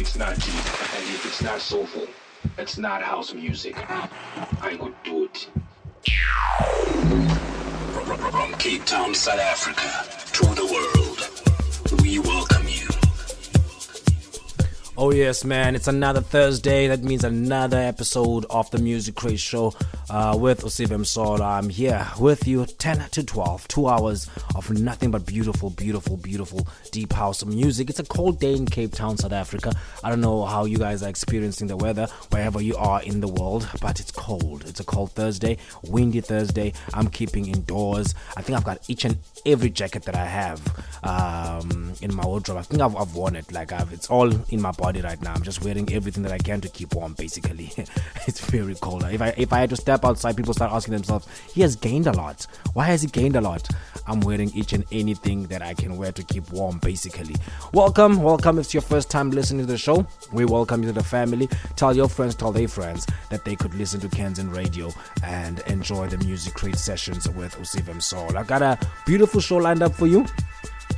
it's not deep, and if it's not soulful, it's not house music. I could do it. From Cape Town, South Africa, to the world, we welcome you. Oh, yes, man. It's another Thursday. That means another episode of the Music Crate Show uh, with Osivem Sol. I'm here with you 10 to 12, two hours of nothing but beautiful, beautiful, beautiful deep house music. It's a cold day in Cape Town, South Africa. I don't know how you guys are experiencing the weather wherever you are in the world, but it's cold. It's a cold Thursday, windy Thursday. I'm keeping indoors. I think I've got each and every jacket that I have um, in my wardrobe. I think I've, I've worn it. Like I've, it's all in my body right now. I'm just wearing everything that I can to keep warm. Basically, it's very cold. If I if I had to step outside, people start asking themselves, "He has gained a lot. Why has he gained a lot?" I'm wearing each and anything that I can wear to keep warm. Basically, welcome, welcome. If it's your first time listening to the show, we welcome you to the family. Tell your friends, tell their friends that they could listen to Kanzen Radio and enjoy the music crate sessions with Usivem Soul. I got a beautiful show lined up for you.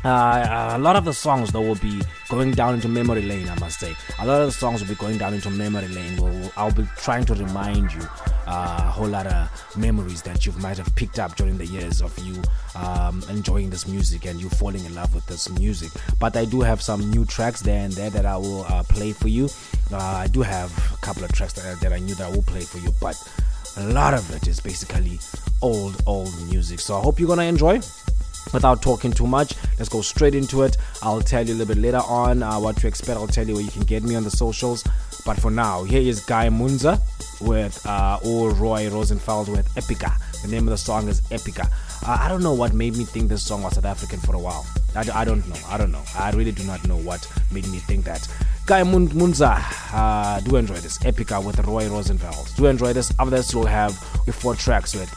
Uh, a lot of the songs though will be going down into memory lane i must say. A lot of the songs will be going down into memory lane i'll be trying to remind you uh, a whole lot of memories that you might have picked up during the years of you um, enjoying this music and you falling in love with this music. But i do have some new tracks there and there that i will uh, play for you. Uh, i do have a couple of tracks that, that i knew that i will play for you but a lot of it is basically old old music. So i hope you're gonna enjoy without talking too much. Let's go straight into it. I'll tell you a little bit later on uh, what to expect. I'll tell you where you can get me on the socials. But for now here is Guy Mantzur with uh, or roy rosenfeld with Epika. The name of the song is Epika. Uh, i don't know what made me think this song was south african for a while. I, I don't know. I don't know. I really do not know what made me think that. Guy Mun- Mantzur, uh, do enjoy this Epika with Roy Rosenfeld. Do enjoy this. After this, we'll have before tracks with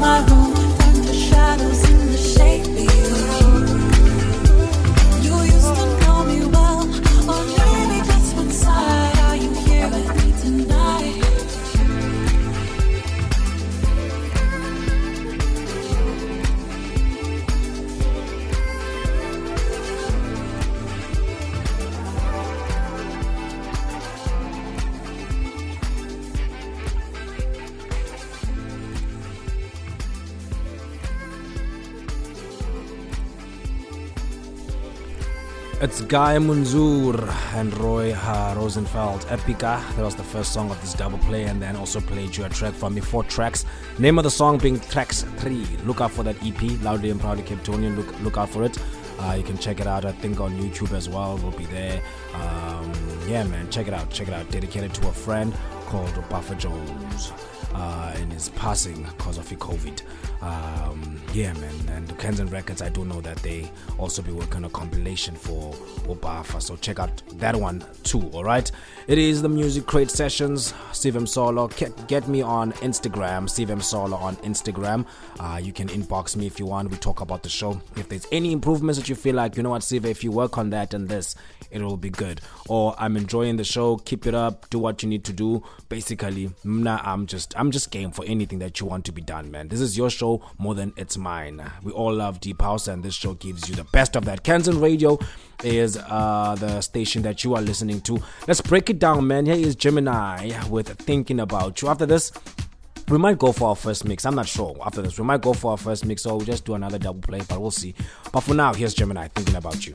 my room. Guy Mantzur and Roy uh, Rosenfeld. Epika, that was the first song of this double play, and then also played you a track from me, Four Trax. Name of the song being Trax 3. Look out for that EP, Loudly and Proudly Cape Tonian. Look, look out for it. Uh, you can check it out, I think, on YouTube as well. We'll be there. Um, yeah, man, check it out. Check it out. Dedicated to a friend called Buffer Jones uh, in his passing because of the COVID. Um, yeah, man. And Kanzen Records, I do know that they also be working on a compilation for Obafa. So check out that one too, all right? It is the Music Crate Sessions, Sive Msolo. Get, get me on Instagram, Sive Msolo on Instagram. Uh, you can inbox me if you want. We talk about the show. If there's any improvements that you feel like, you know what, Sive, if you work on that and this, it will be good. Or I'm enjoying the show, keep it up, do what you need to do. Basically, nah, I'm just I'm just game for anything that you want to be done, man. This is your show more than it's mine. We all love Deep House, and this show gives you the best of that. Kanzen Radio is uh, the station that you are listening to. Let's break it down, man. Here is Gimini with Thinking About You. After this, we might go for our first mix. I'm not sure. After this, we might go for our first mix, or we'll just do another double play, but we'll see. But for now, here's Gimini thinking about you.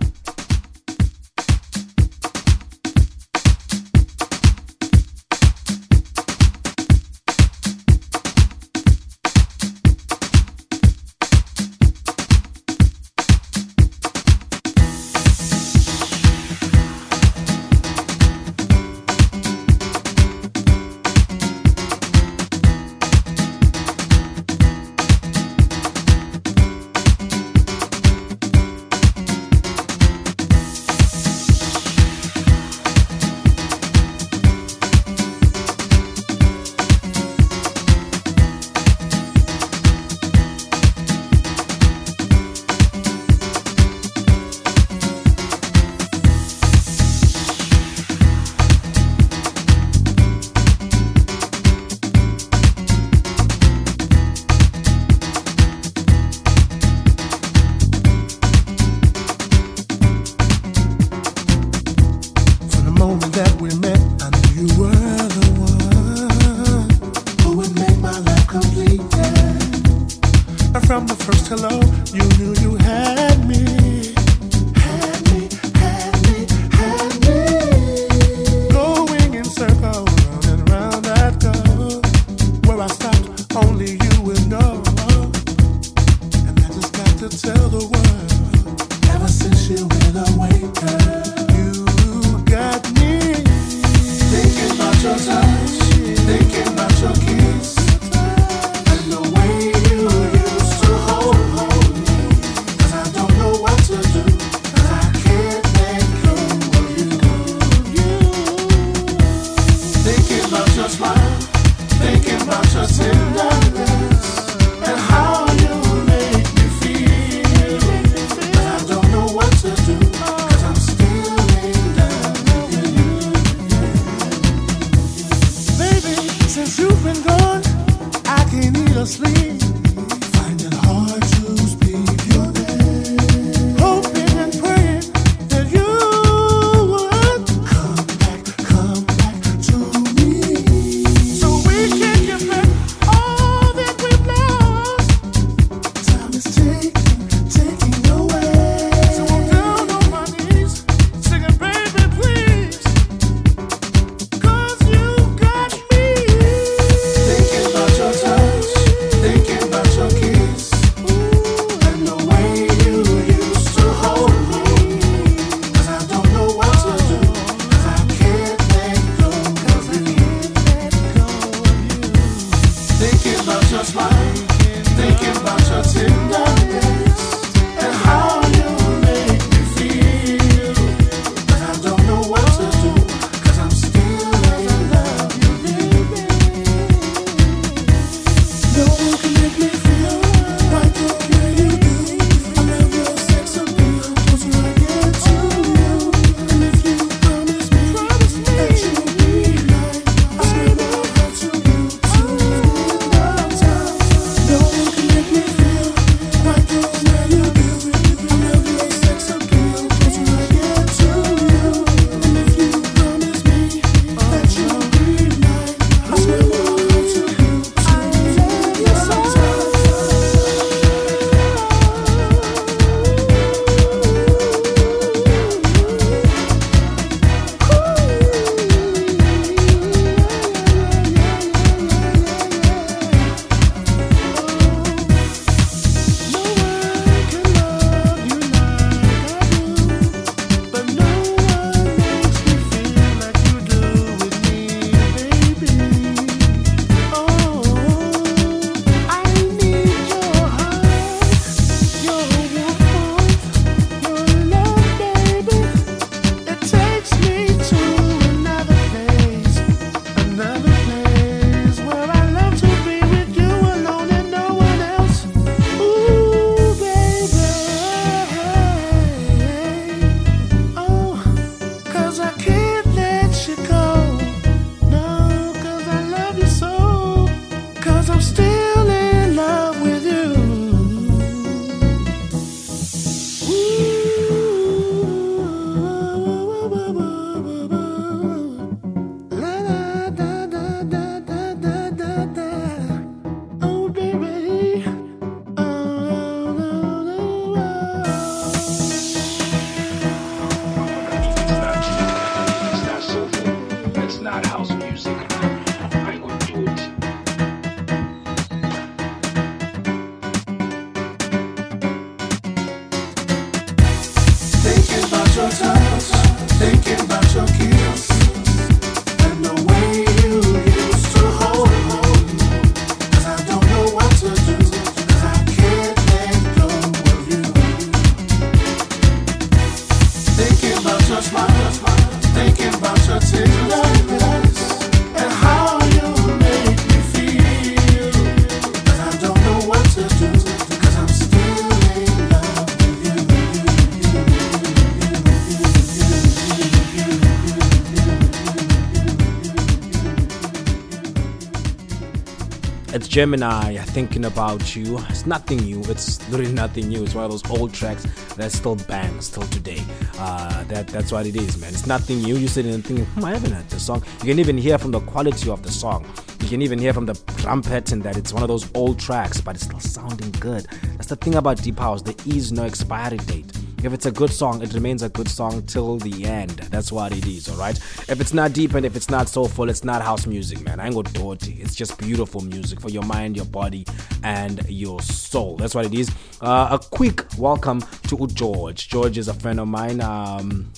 Gimini, thinking about you. It's nothing new. It's literally nothing new. It's one of those old tracks that still bangs till today. Uh, that that's what it is, man. It's nothing new. You sit and think, hmm, I haven't heard the song. You can even hear from the quality of the song. You can even hear from the drum pattern that it's one of those old tracks, but it's still sounding good. That's the thing about deep house. There is no expiry date. If it's a good song, it remains a good song till the end. That's what it is, alright? If it's not deep and if it's not soulful, it's not house music, man. I ain't got dirty. It's just beautiful music for your mind, your body, and your soul. That's what it is. Uh, a quick welcome to George. George is a friend of mine. Um,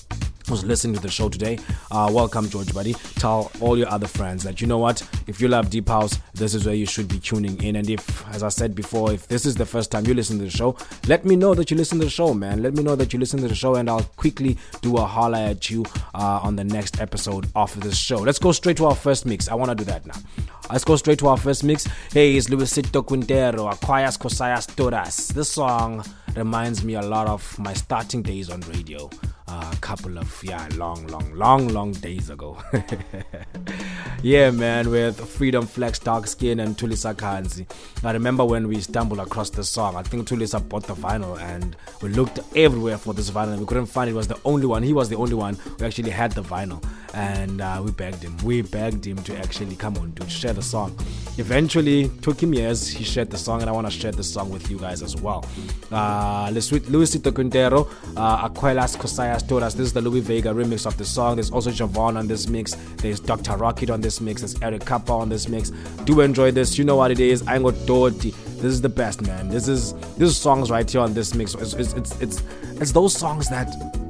who's listening to the show today. Uh, welcome, George, buddy. Tell all your other friends that you know what, if you love Deep House, this is where you should be tuning in. And if, as I said before, if this is the first time you listen to the show, let me know that you listen to the show, man. Let me know that you listen to the show, and I'll quickly do a holla at you uh, on the next episode of this show. Let's go straight to our first mix. I want to do that now. Let's go straight to our first mix. Hey, it's Luisito Quintero, Aquayas Cosayas Todas. This song reminds me a lot of my starting days on radio a couple of yeah long long long long days ago. Yeah man with freedom flex dark skin and tulisa kanzi i remember when we stumbled across the song. I think tulisa bought the vinyl and we looked everywhere for this vinyl and we couldn't find it. it was the only one he was the only one who actually had the vinyl. And uh, we begged him we begged him to actually come on to share the song. Eventually took him years he shared the song and i want to share the song with you guys as well. Uh luisito quintero uh aquelas cosayas us This is the Louie Vega remix of the song. There's also Jovonn on this mix. There's Dr. Rockit on this mix. There's Eric Kupper on this mix. Do enjoy this. You know what it is. I got Doti. This is the best, man. This is this is songs right here on this mix. It's it's it's it's, it's those songs that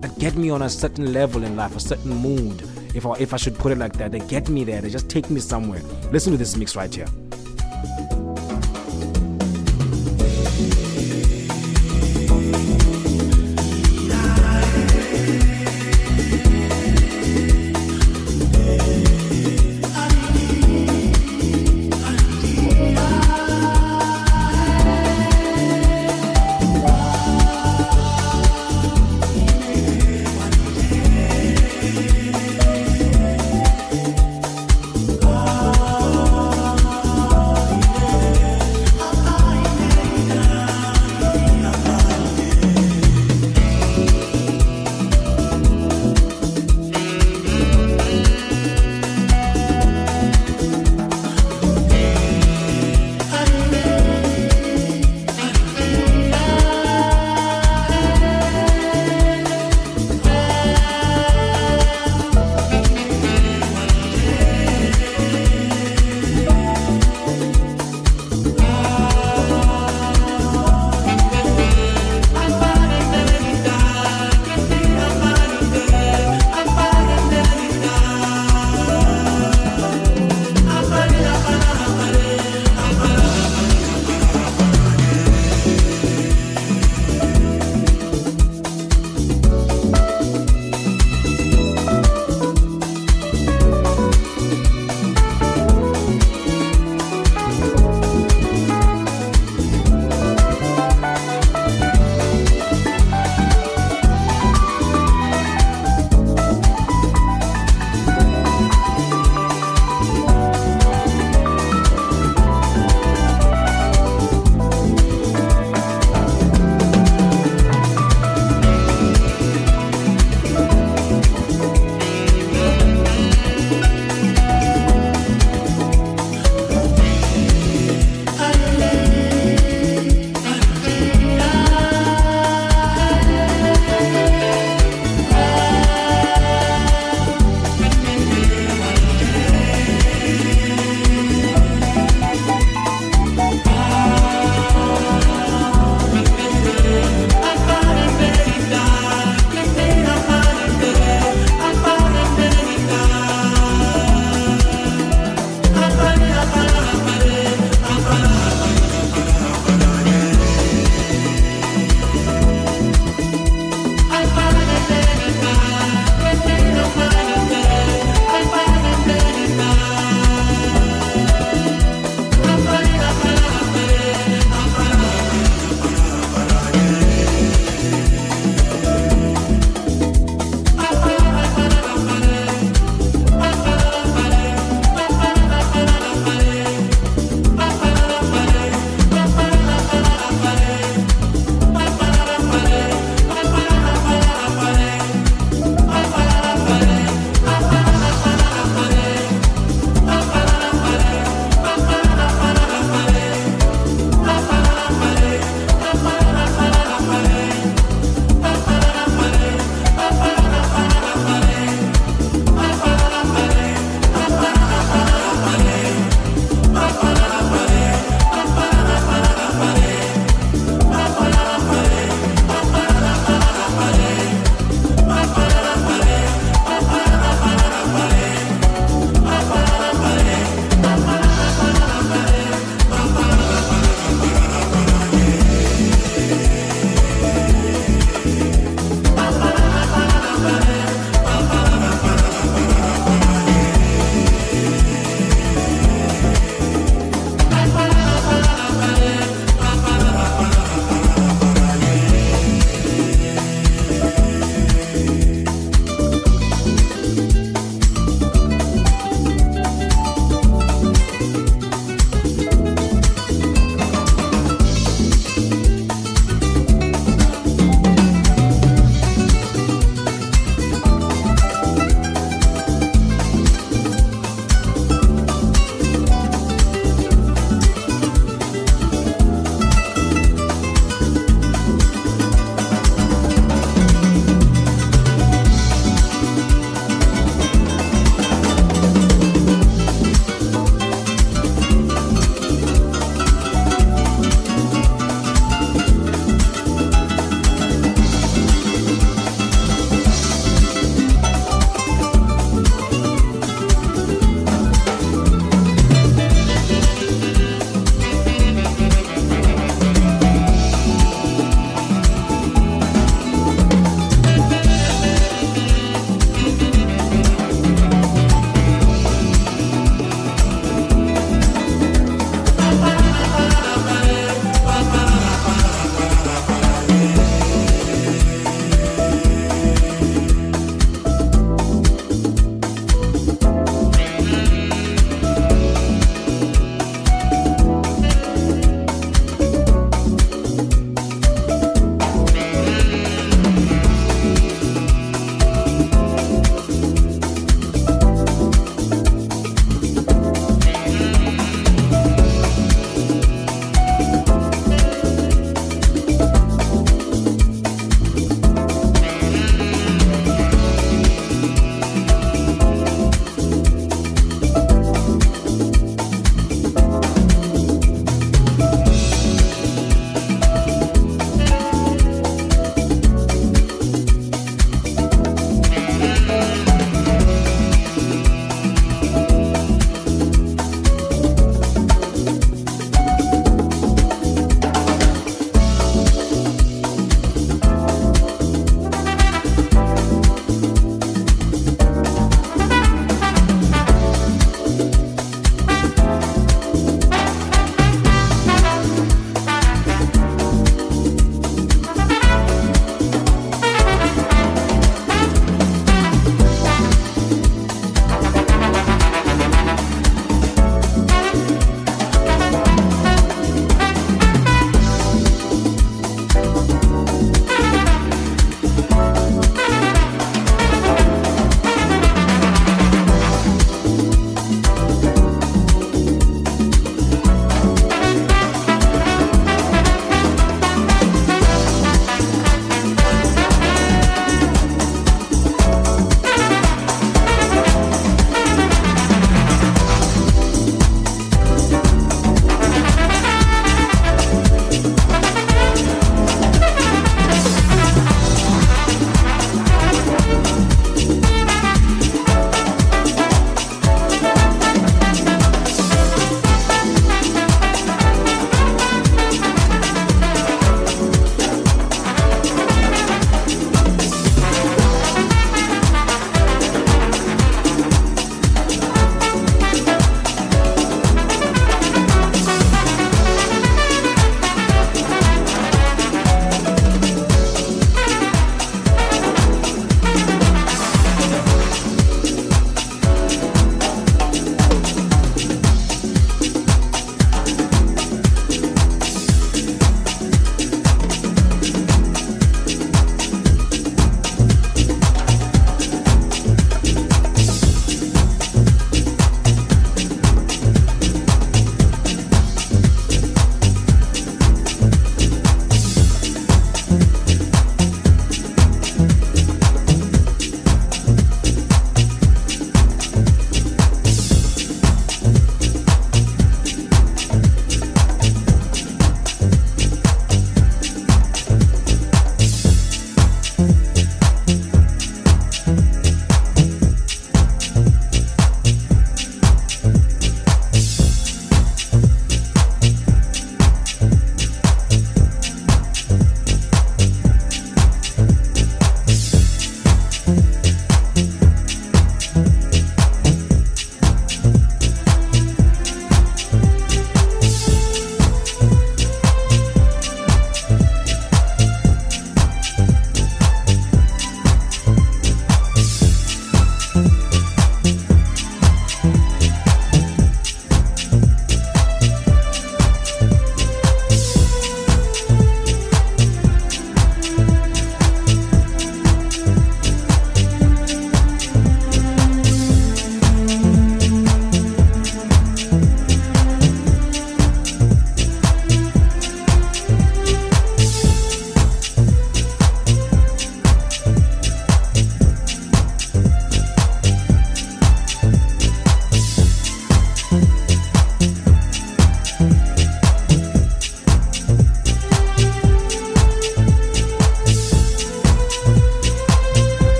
that get me on a certain level in life, a certain mood. If I, if I should put it like that, they get me there. They just take me somewhere. Listen to this mix right here.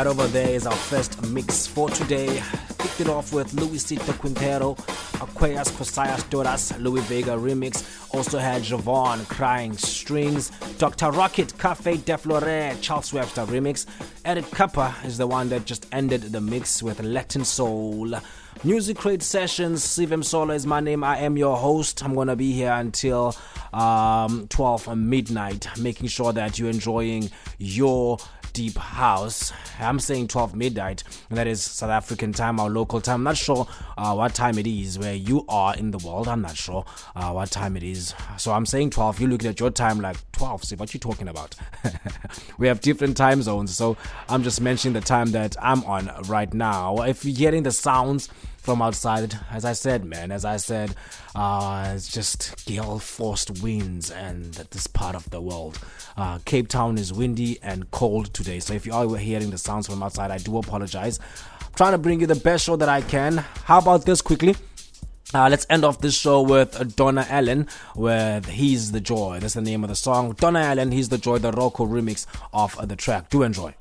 That over there is our first mix for today. Kicked it off with Luisito Quintero, Aquilas Coisas Todas, Louie Vega remix. Also had Jovonn, Crying Strings, Dr. Rockit, Cafe de Flore, Charles Webster remix. Eric Kupper is the one that just ended the mix with Latin Soul. Music Crate Sessions, Sive Msolo is my name. I am your host. I'm gonna be here until um, 12 midnight, making sure that you're enjoying your deep house. I'm saying 12 midnight, and that is South African time, our local time. I'm not sure uh, what time it is where you are in the world. I'm not sure uh, what time it is. So I'm saying 12. You're looking at your time like 12. See what you're talking about? we have different time zones, so I'm just mentioning the time that I'm on right now. If you're hearing the sounds, from outside. As I said, man, as I said, uh, it's just gale forced winds and this part of the world. Uh, Cape Town is windy and cold today. So if you are hearing the sounds from outside, I do apologize. I'm trying to bring you the best show that I can. How about this quickly? Uh, let's end off this show with Donna Allen with He's the Joy. That's the name of the song. Donna Allen, He's the Joy, the Rocco remix of the track. Do enjoy.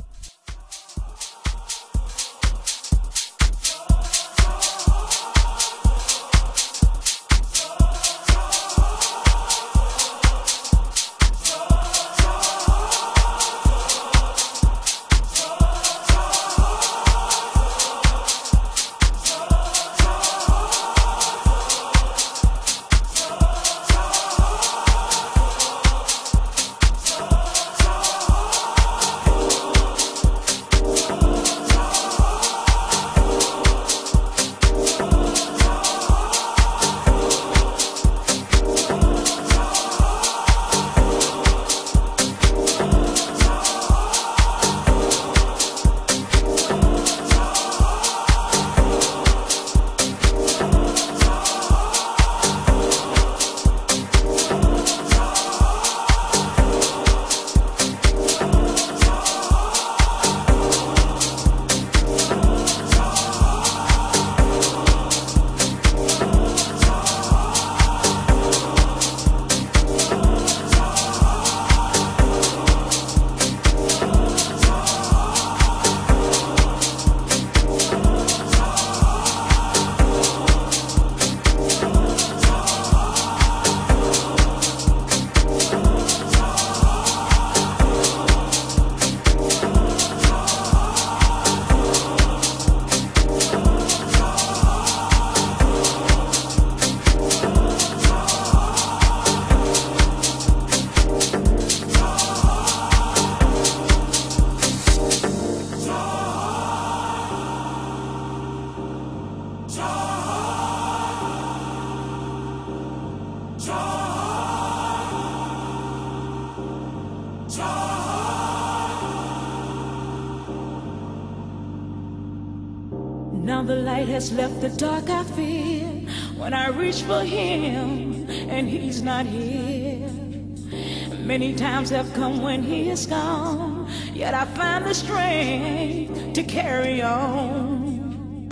Times have come when he is gone, yet I find the strength to carry on.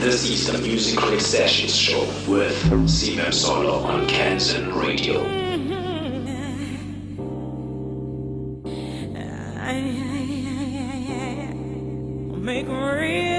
This is the Music Crate Sessions show with Sive Msolo on Kanzen Radio. in my morning, in my evening.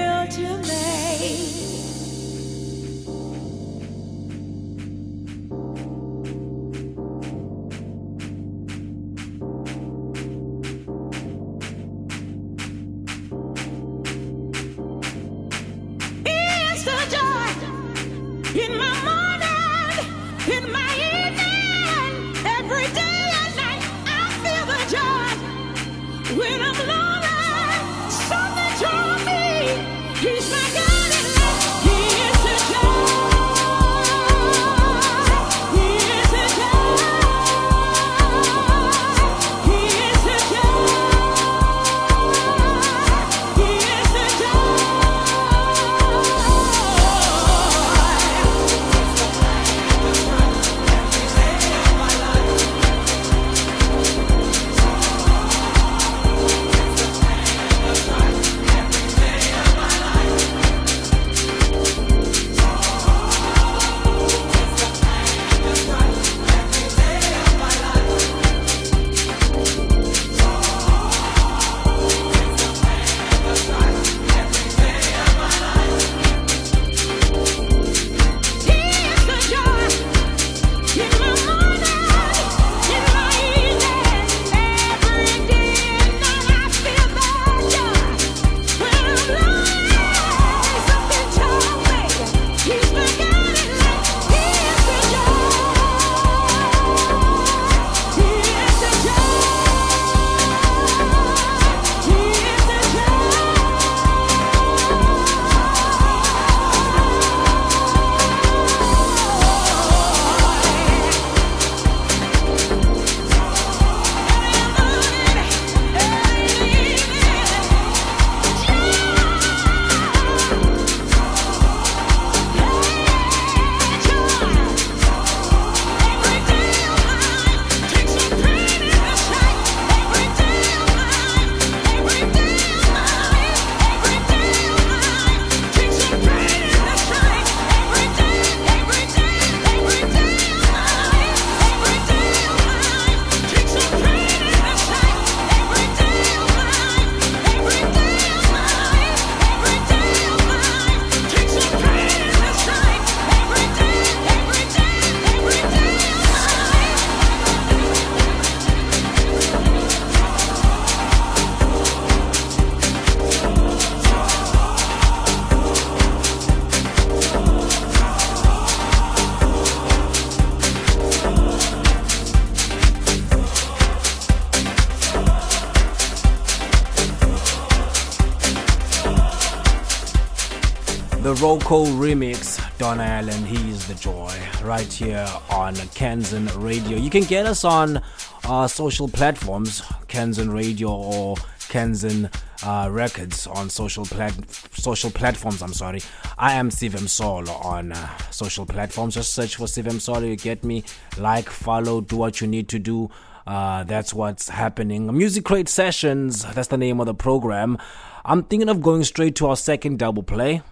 The Rocco remix, Don Allen, He's the Joy, right here on Kanzen Radio. You can get us on uh, social platforms, Kanzen Radio or Kanzen uh, Records on social plat- social platforms. I'm sorry. I am Sive Msolo on uh, social platforms. Just search for Sive Msolo. You get me. Like, follow, do what you need to do. Uh, that's what's happening. Music Crate Sessions. That's the name of the program. I'm thinking of going straight to our second double play.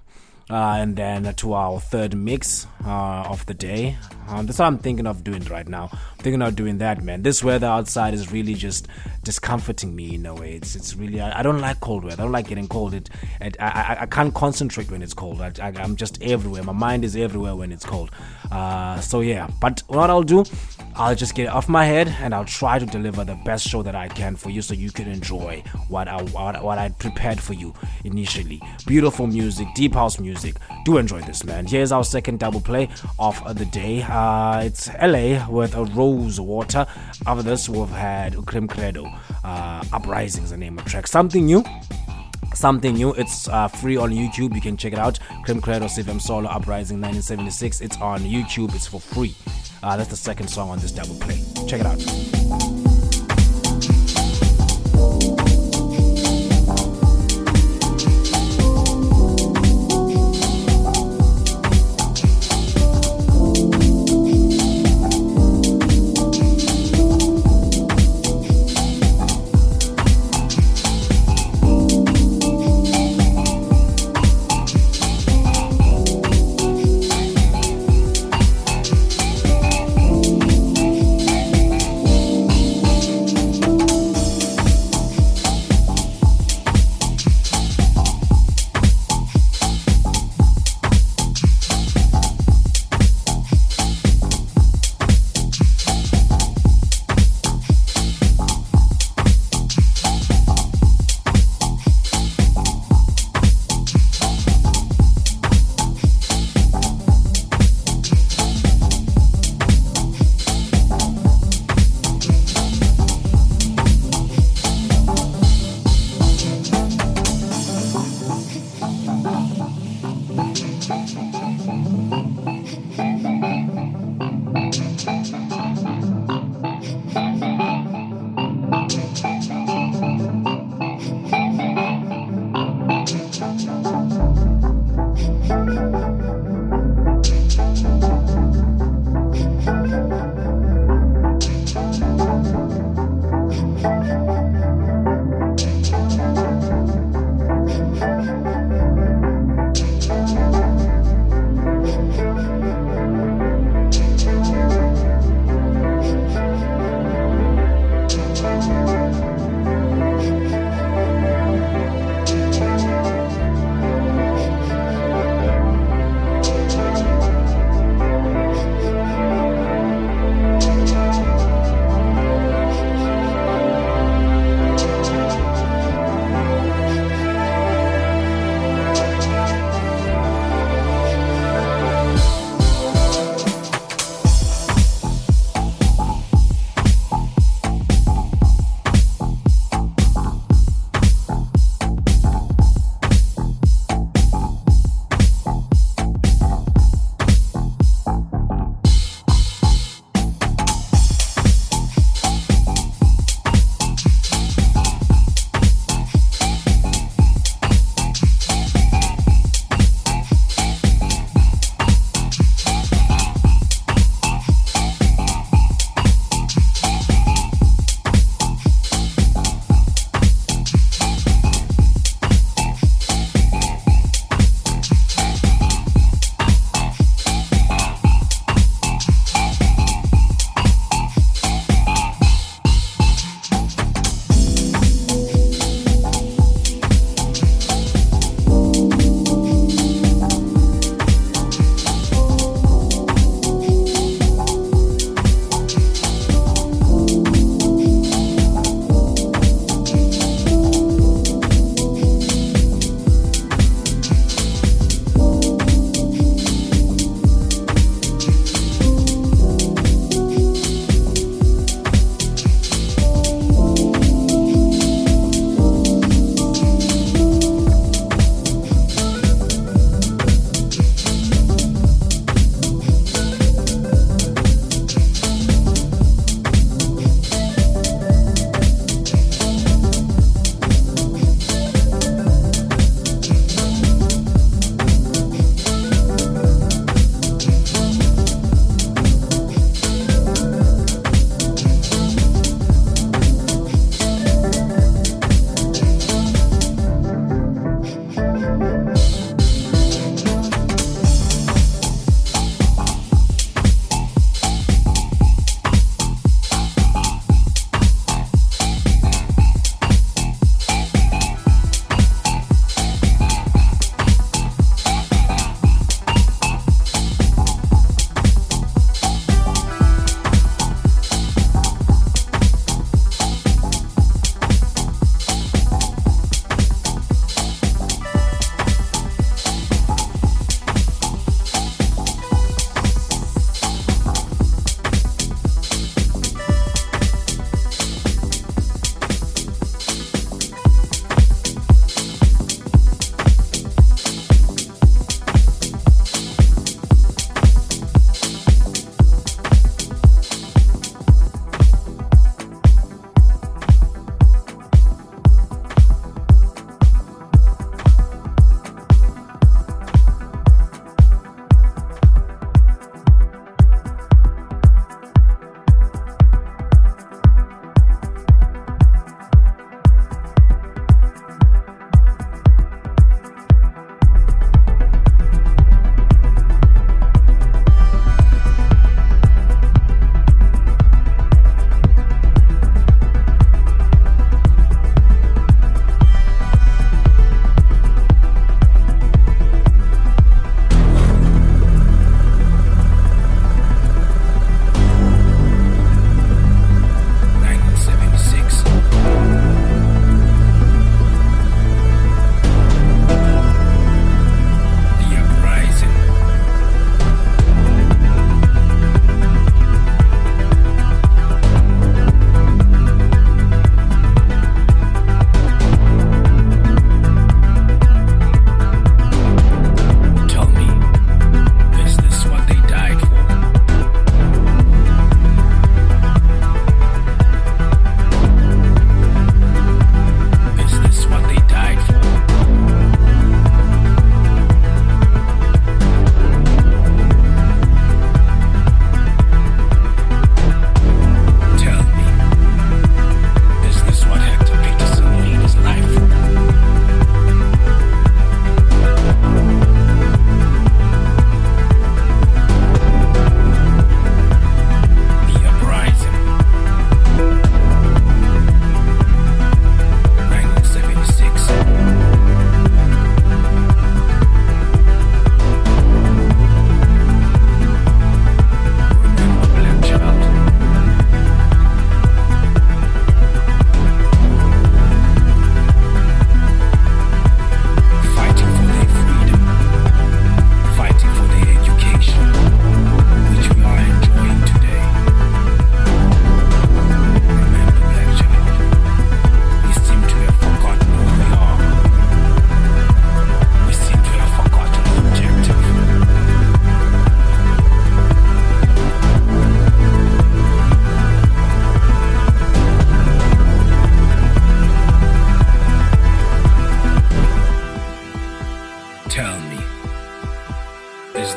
Uh, and then to our third mix uh, of the day. Um, that's what I'm thinking of doing right now. I'm thinking of doing that, man. This weather outside is really just discomforting me in a way. It's it's really I, I don't like cold weather. I don't like getting cold. It, it I, I, I can't concentrate when it's cold. I, I, am just everywhere. My mind is everywhere when it's cold. Uh, so yeah, but what I'll do, I'll just get it off my head and I'll try to deliver the best show that I can for you, so you can enjoy what I what, what I prepared for you initially. Beautiful music, deep house music. Do enjoy this, man. Here's our second double play of the day. Uh, it's Ellay with a Rose Water. After this, we've had Cream Credo. Uh, Uprising is the name of the track. Something new something new. It's uh, free on YouTube. You can check it out. Cream Credo Sive Msolo Uprising 1976. It's on YouTube. It's for free. Uh, that's the second song on this double play. Check it out.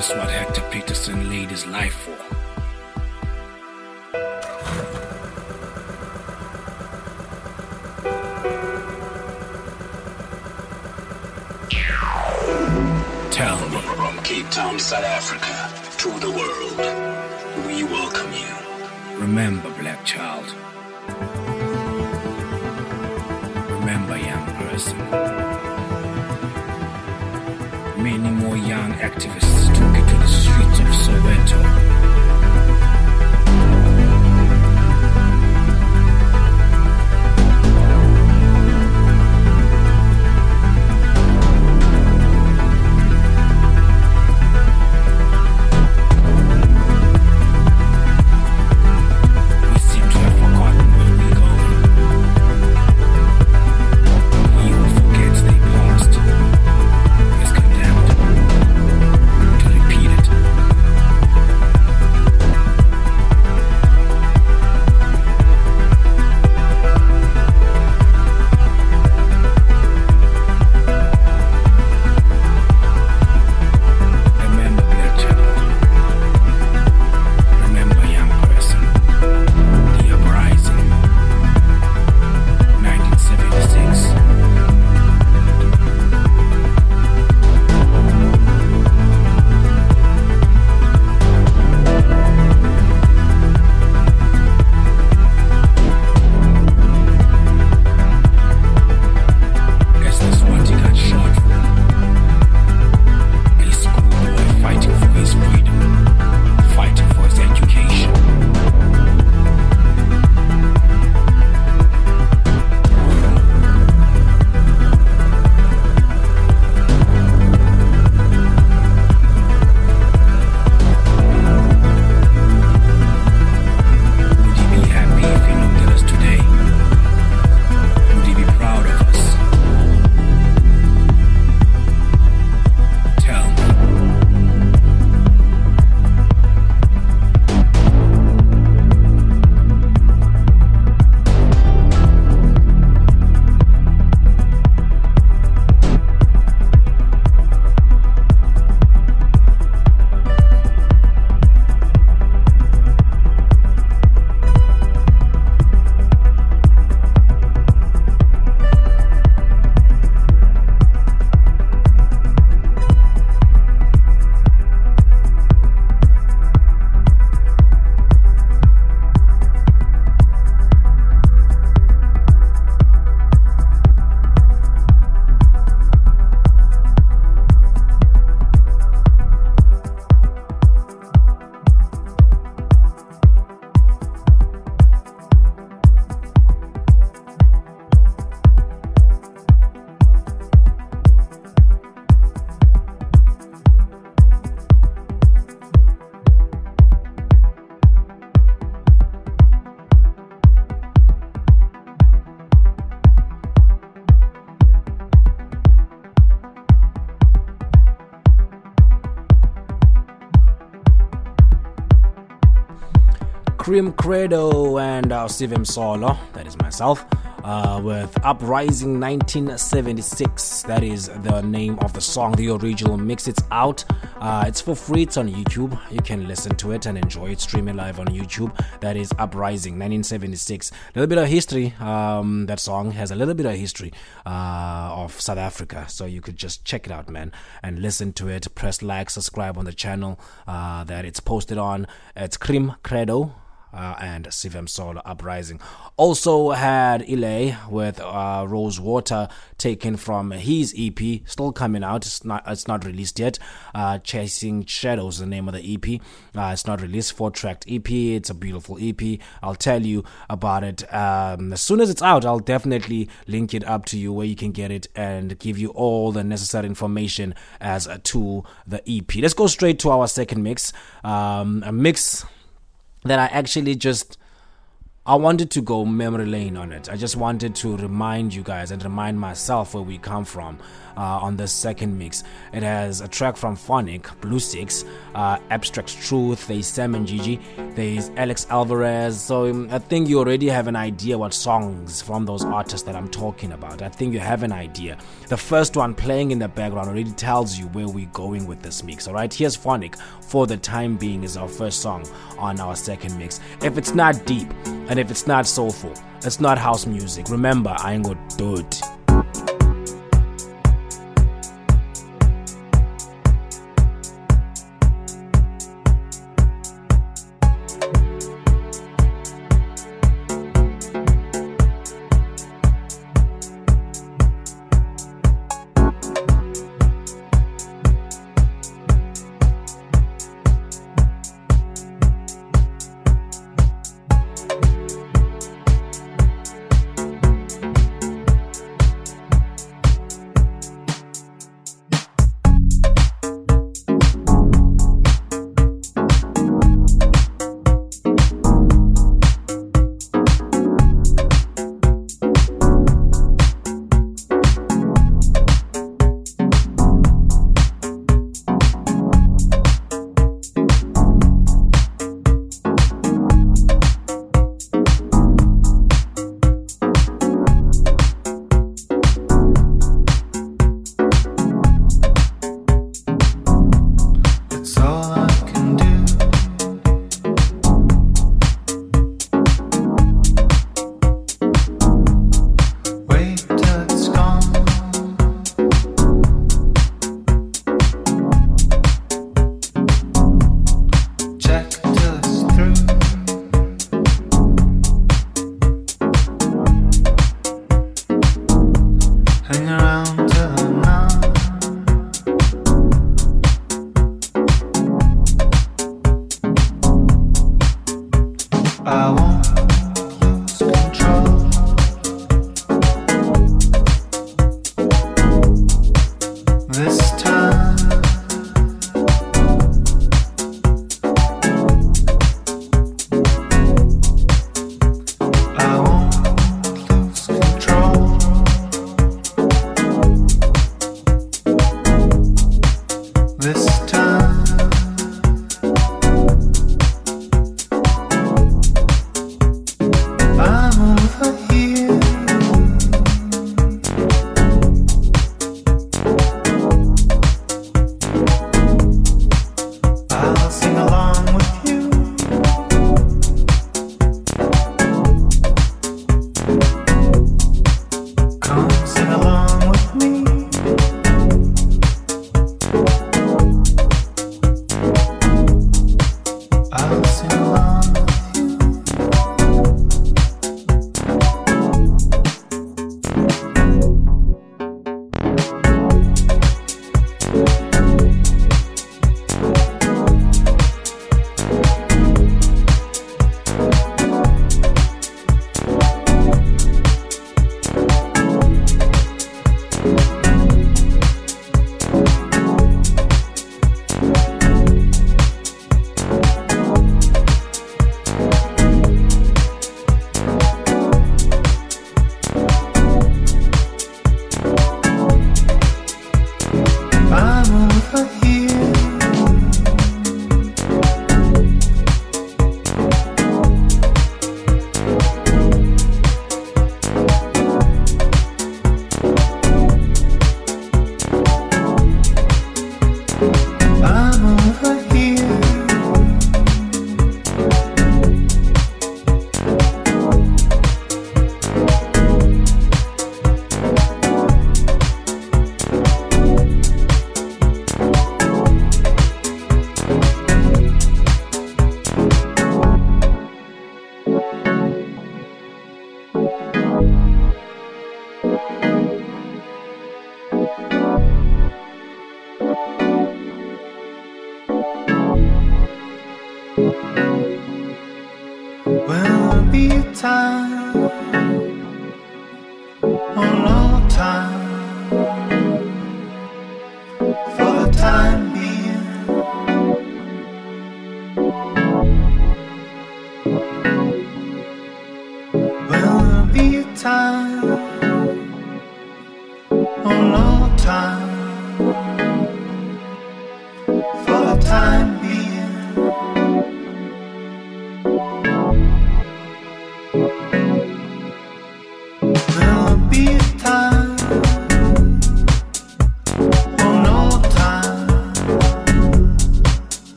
This what Hector Pieterson laid his life for? Tell me. From Cape Town, South Africa, to the world, we welcome you. Remember, black child. Streets of Soweto. Cream Credo and uh, Sive Msolo, that is myself, uh, with Uprising 1976. That is the name of the song, the original mix. It's out. Uh, it's for free. It's on YouTube. You can listen to it and enjoy it. Stream it live on YouTube. That is Uprising 1976. A little bit of history. Um, that song has a little bit of history uh, of South Africa. So you could just check it out, man, and listen to it. Press like, subscribe on the channel uh, that it's posted on. It's Cream Credo uh, and Sive Msolo Uprising. Also had Ellay with uh, Rose Water taken from his EP, still coming out. It's not it's not released yet. Uh, Chasing Shadows, the name of the EP. Uh, it's not released. Four tracked EP. It's a beautiful EP. I'll tell you about it um, as soon as it's out. I'll definitely link it up to you where you can get it and give you all the necessary information as to the EP. Let's go straight to our second mix. Um, a mix that I actually just I wanted to go memory lane on it. I just wanted to remind you guys and remind myself where we come from uh, on this second mix. It has a track from Phonque, Blue Six, uh, Abstract Truth, there's Sam and Gigi, there's Alix Alvarez. So um, I think you already have an idea what songs from those artists that I'm talking about. I think you have an idea. The first one playing in the background already tells you where we're going with this mix. All right, here's Phonque for the time being is our first song on our second mix. If it's not deep and if it's not soulful, it's not house music. Remember, I ain't gonna do it. along.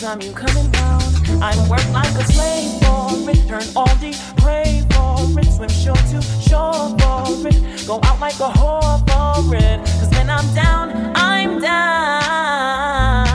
time you coming round. I work like a slave for it, turn all day, pray for it, swim shore to shore for it, go out like a whore for it. Cause when I'm down, I'm down.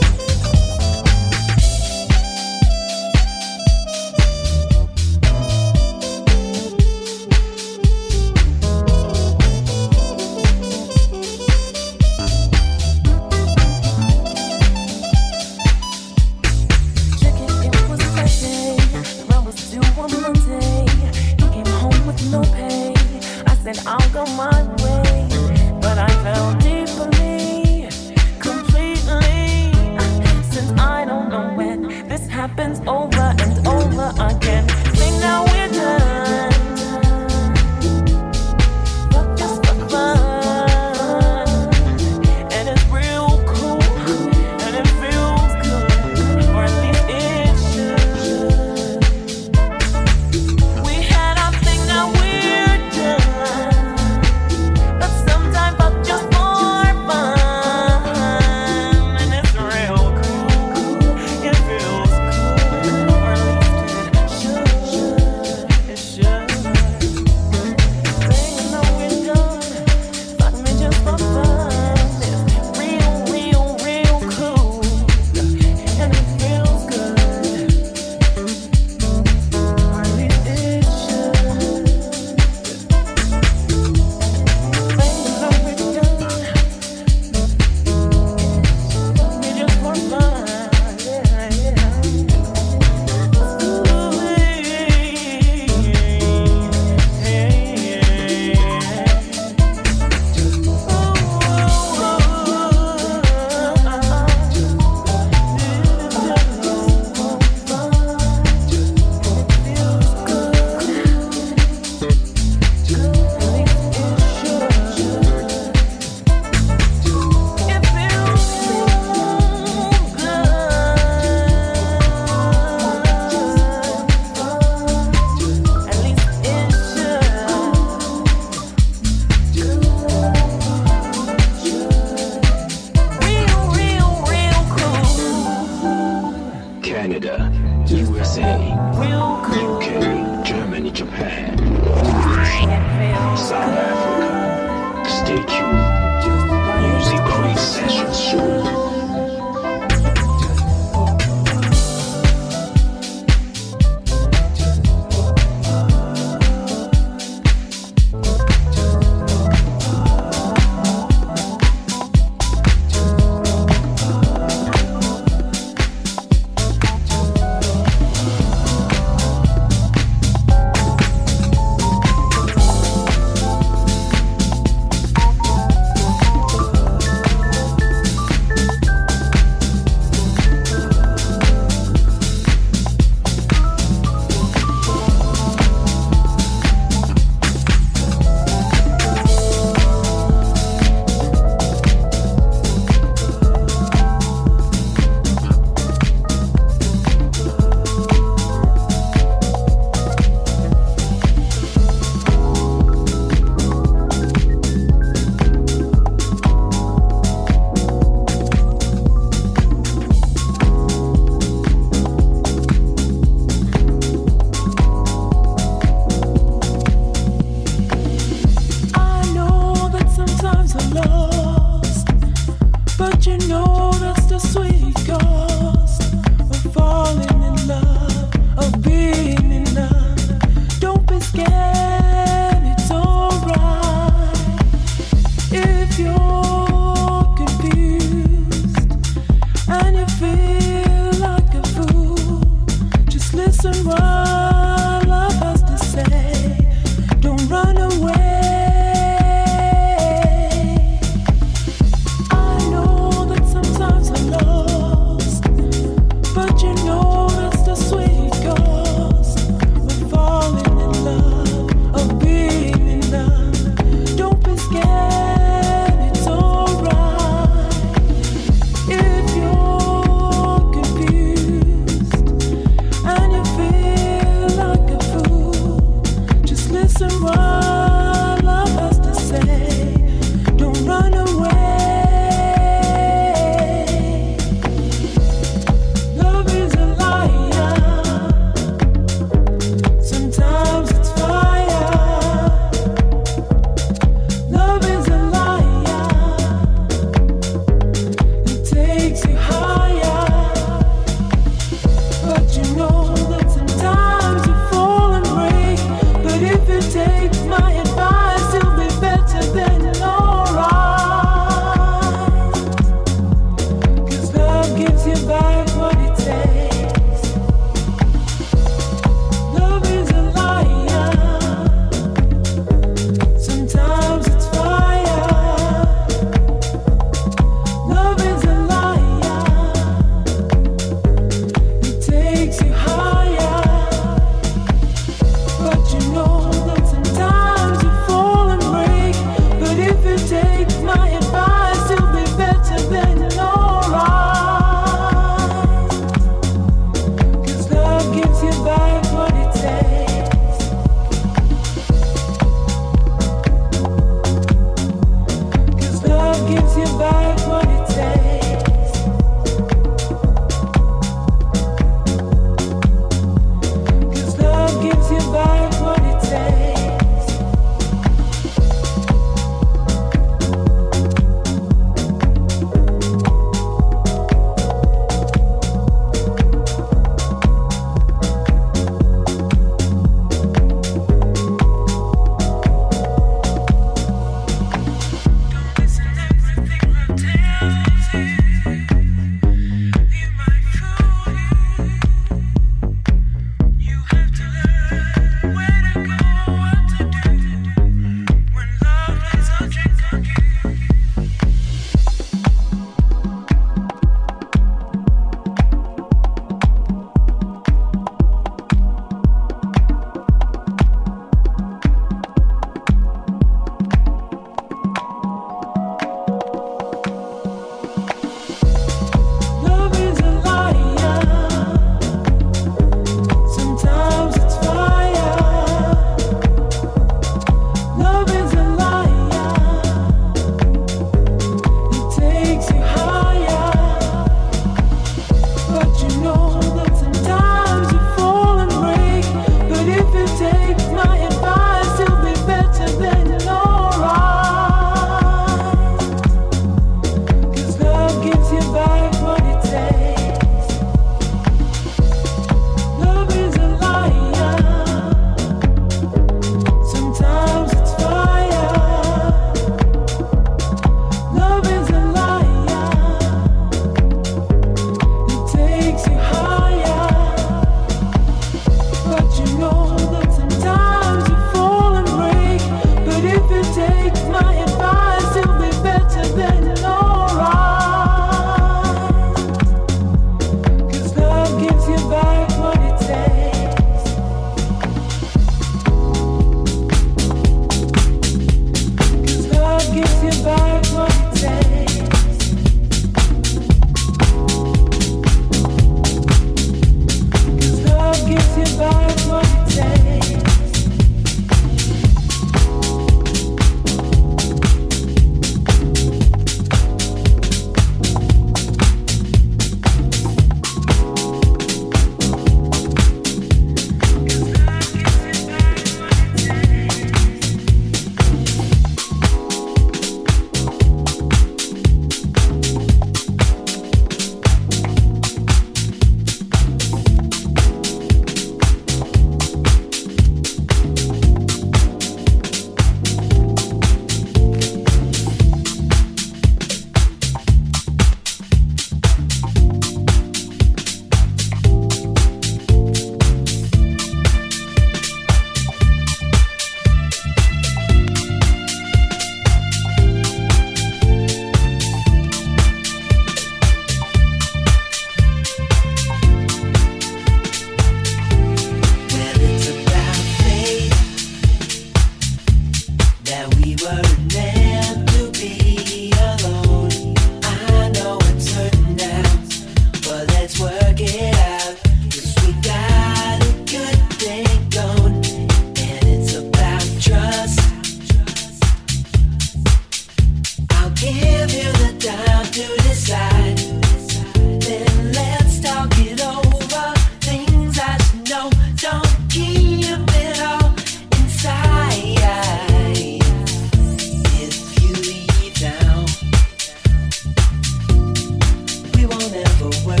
Oh,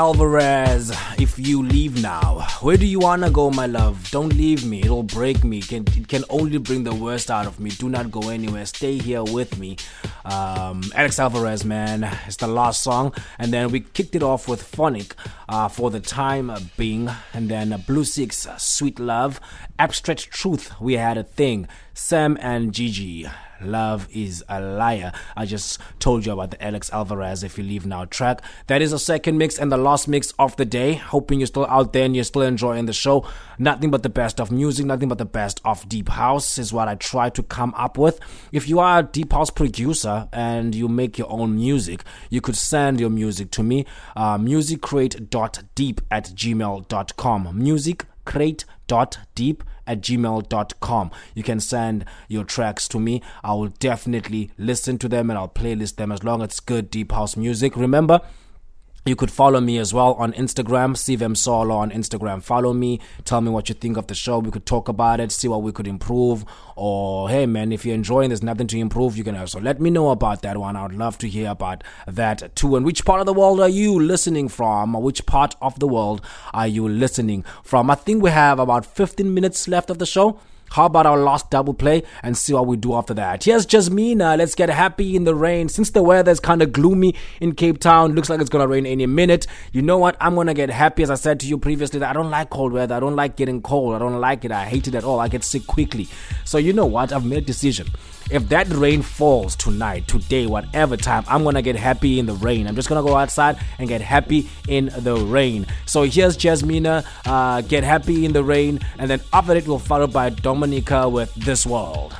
Alvarez, if you leave now, where do you wanna go, my love? Don't leave me, it'll break me. It can, it can only bring the worst out of me. Do not go anywhere, stay here with me. Um, Alix Alvarez, man, it's the last song. And then we kicked it off with Phonque uh, for the time being. And then Blue Six, Sweet Love, Abstract Truth, we had a thing. Sam and Gigi. Love is a liar. I just told you about the Alix Alvarez If You Leave Now track. That is the second mix and the last mix of the day. Hoping you're still out there and you're still enjoying the show. Nothing but the best of music, nothing but the best of Deep House is what I try to come up with. If you are a Deep House producer and you make your own music, you could send your music to me. Uh, musiccrate.deep at gmail.com. Musiccrate.deep at gmail.com. You can send your tracks to me. I will definitely listen to them and I'll playlist them as long as it's good deep house music. Remember, you could follow me as well on Instagram, Sive Msolo on Instagram. Follow me, tell me what you think of the show. We could talk about it, see what we could improve. Or, hey man, if you're enjoying there's nothing to improve, you can also let me know about that one. I would love to hear about that too. And which part of the world are you listening from? Which part of the world are you listening from? I think we have about 15 minutes left of the show. How about our last double play and see what we do after that? Here's Jazzmina. Let's get happy in the rain. Since the weather is kind of gloomy in Cape Town, looks like it's gonna rain any minute. You know what? I'm gonna get happy. As I said to you previously, that I don't like cold weather. I don't like getting cold. I don't like it. I hate it at all. I get sick quickly. So you know what? I've made a decision. If that rain falls tonight, today, whatever time, I'm gonna get happy in the rain. I'm just gonna go outside and get happy in the rain. So here's Jazzmina, uh, get happy in the rain, and then after it, we'll follow by Domonica with This World.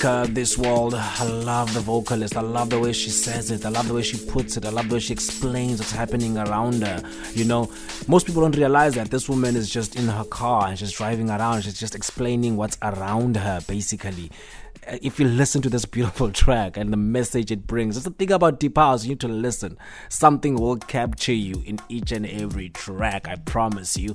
Domonica This World. I love the vocalist. I love the way she says it. I love the way she puts it. I love the way she explains what's happening around her. You know, most people don't realize that this woman is just in her car and she's driving around. She's just explaining what's around her, basically Uh, if you listen to this beautiful track and the message it brings, that's the thing about Deep House, you need to listen. Something will capture you in each and every track, I promise you.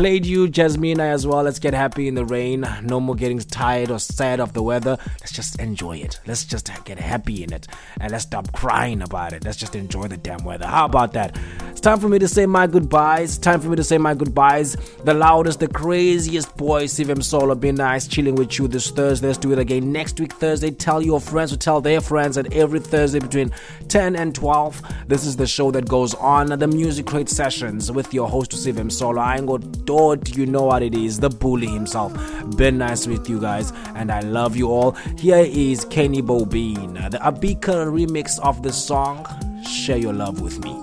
Played you, Jazzmina, as well. Let's get happy in the rain. No more getting tired or sad of the weather. Let's just enjoy it. Let's just get happy in it. And let's stop crying about it. Let's just enjoy the damn weather. How about that? It's time for me to say my goodbyes. Time for me to say my goodbyes. The loudest, the craziest boy, Sive Msolo. Be nice, chilling with you this Thursday. Let's do it again next week, Thursday. Tell your friends to tell their friends that every Thursday between 10 and 12, this is the show that goes on the Music Crate Sessions with your host, Sive Msolo. I ain't got Dot, you know what it is, the bully himself. Been nice with you guys, and I love you all. Here is Kenny Bobien, the Abika remix of the song. Share your love with me.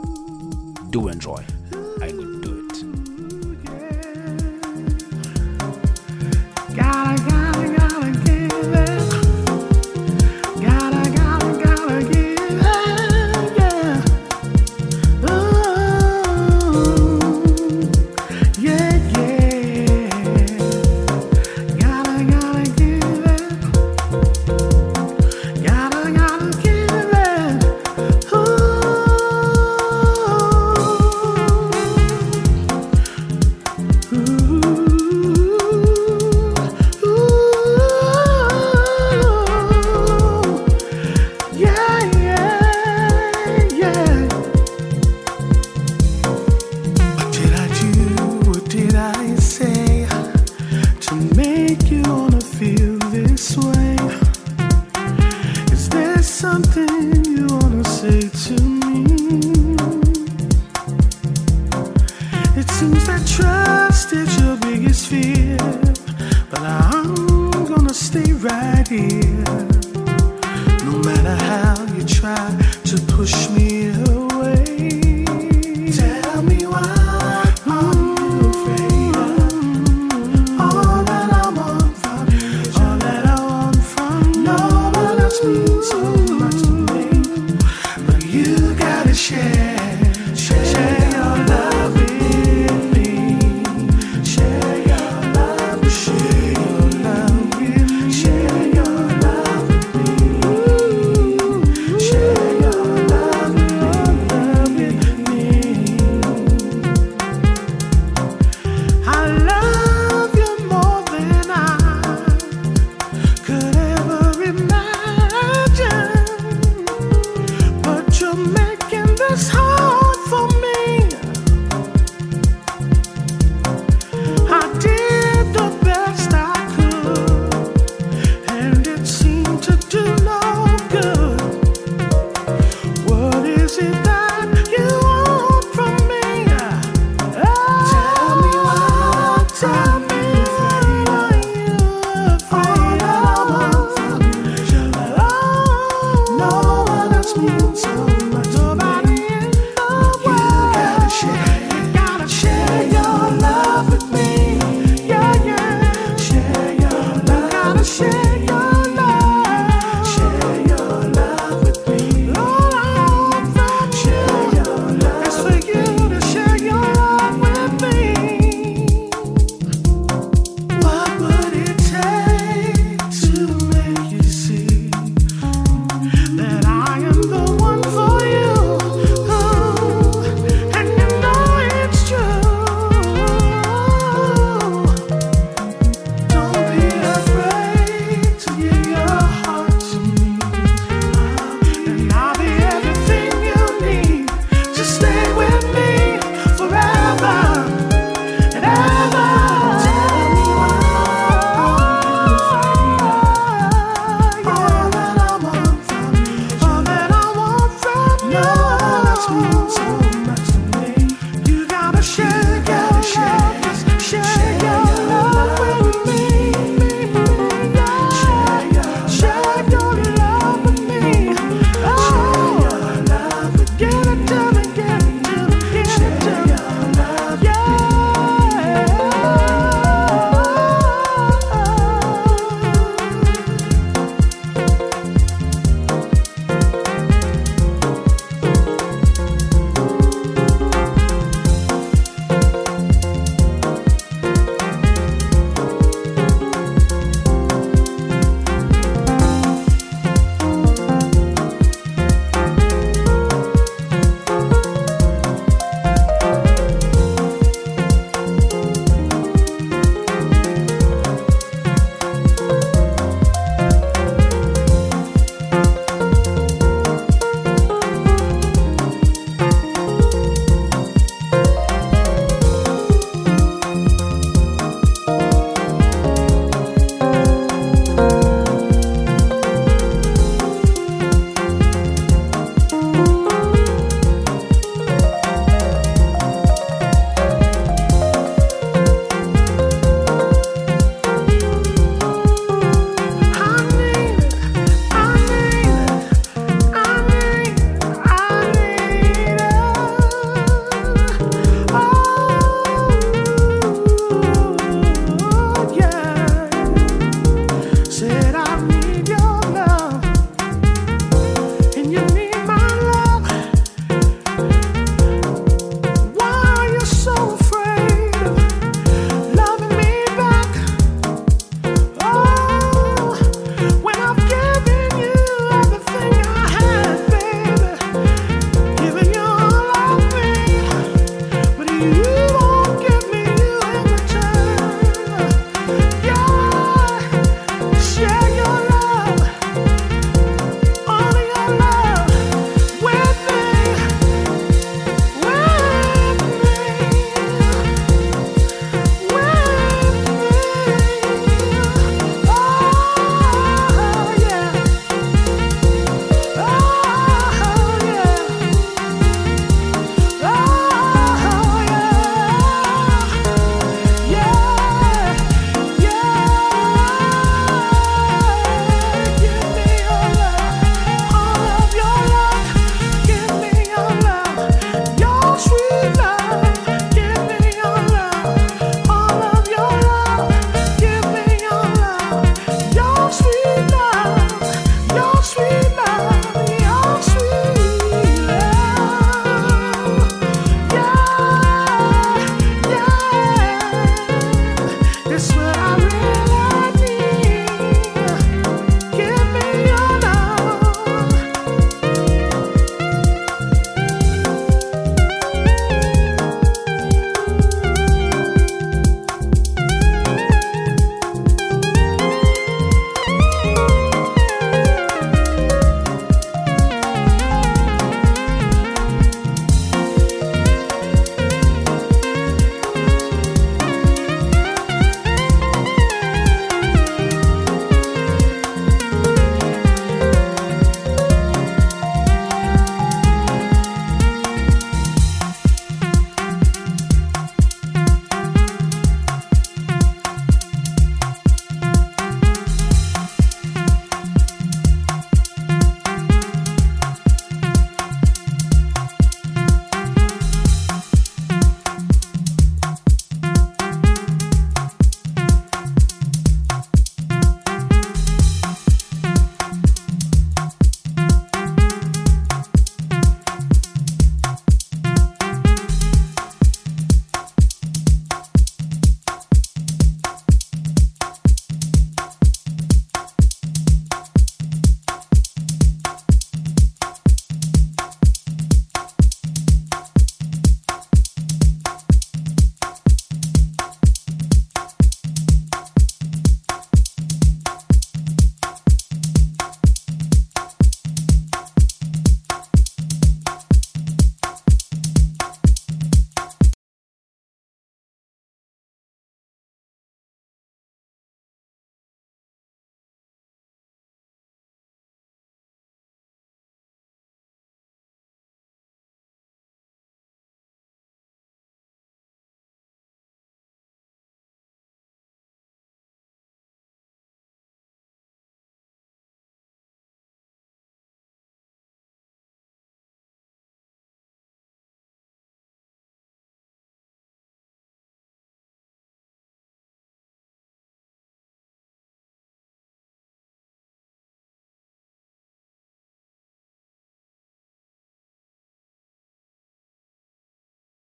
Do enjoy. Right